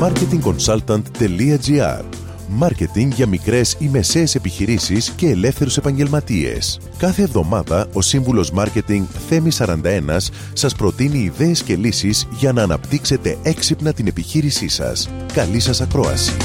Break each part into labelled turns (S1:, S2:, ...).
S1: marketingconsultant.gr Μάρκετινγκ για μικρές ή μεσαίες επιχειρήσεις και ελεύθερους επαγγελματίες. Κάθε εβδομάδα ο σύμβουλος Μάρκετινγκ Θέμη 41 σας προτείνει ιδέες και λύσεις για να αναπτύξετε έξυπνα την επιχείρησή σας. Καλή σας ακρόαση.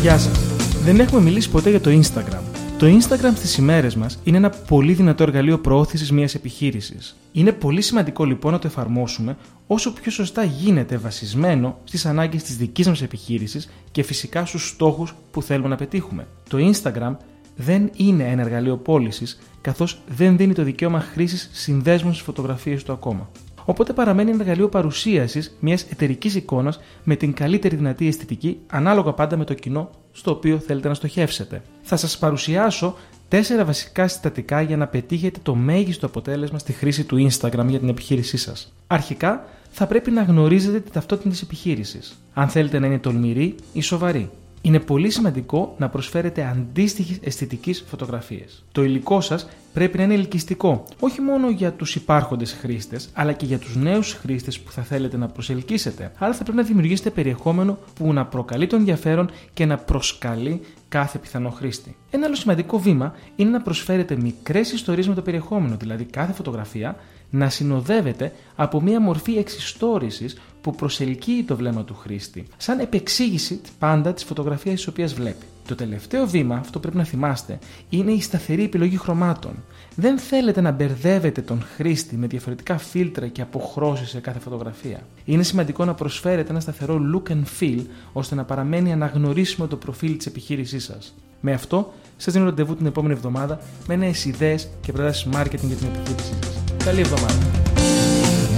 S2: Γεια σας. Δεν έχουμε μιλήσει ποτέ για το Instagram. Το Instagram στις ημέρες μας είναι ένα πολύ δυνατό εργαλείο προώθησης μιας επιχείρησης. Είναι πολύ σημαντικό λοιπόν να το εφαρμόσουμε όσο πιο σωστά γίνεται βασισμένο στις ανάγκες της δικής μας επιχείρησης και φυσικά στους στόχους που θέλουμε να πετύχουμε. Το Instagram δεν είναι ένα εργαλείο πώλησης, καθώς δεν δίνει το δικαίωμα χρήσης συνδέσμων στις φωτογραφίες του ακόμα. Οπότε παραμένει ένα εργαλείο παρουσίασης μιας εταιρικής εικόνας με την καλύτερη δυνατή αισθητική, ανάλογα πάντα με το κοινό στο οποίο θέλετε να στοχεύσετε. Θα σας παρουσιάσω τέσσερα βασικά συστατικά για να πετύχετε το μέγιστο αποτέλεσμα στη χρήση του Instagram για την επιχείρησή σας. Αρχικά, θα πρέπει να γνωρίζετε τη ταυτότητα της επιχείρησης. Αν θέλετε να είναι τολμηρή ή σοβαρή είναι πολύ σημαντικό να προσφέρετε αντίστοιχη αισθητική φωτογραφίες. Το υλικό σας πρέπει να είναι ελκυστικό, όχι μόνο για τους υπάρχοντες χρήστες, αλλά και για τους νέους χρήστες που θα θέλετε να προσελκύσετε. Άρα θα πρέπει να δημιουργήσετε περιεχόμενο που να προκαλεί το ενδιαφέρον και να προσκαλεί κάθε πιθανό χρήστη. Ένα άλλο σημαντικό βήμα είναι να προσφέρετε μικρές ιστορίες με το περιεχόμενο, δηλαδή κάθε φωτογραφία να συνοδεύεται από μια μορφή εξιστόρησης που προσελκύει το βλέμμα του χρήστη, σαν επεξήγηση πάντα της φωτογραφίας της οποίας βλέπει. Το τελευταίο βήμα, αυτό πρέπει να θυμάστε, είναι η σταθερή επιλογή χρωμάτων. Δεν θέλετε να μπερδεύετε τον χρήστη με διαφορετικά φίλτρα και αποχρώσεις σε κάθε φωτογραφία. Είναι σημαντικό να προσφέρετε ένα σταθερό look and feel ώστε να παραμένει αναγνωρίσιμο το προφίλ της επιχείρησής σας. Με αυτό, σας δίνω ραντεβού την επόμενη εβδομάδα με νέες ιδέες και προτάσεις marketing για την επιχείρησή σας. Καλή εβδομάδα!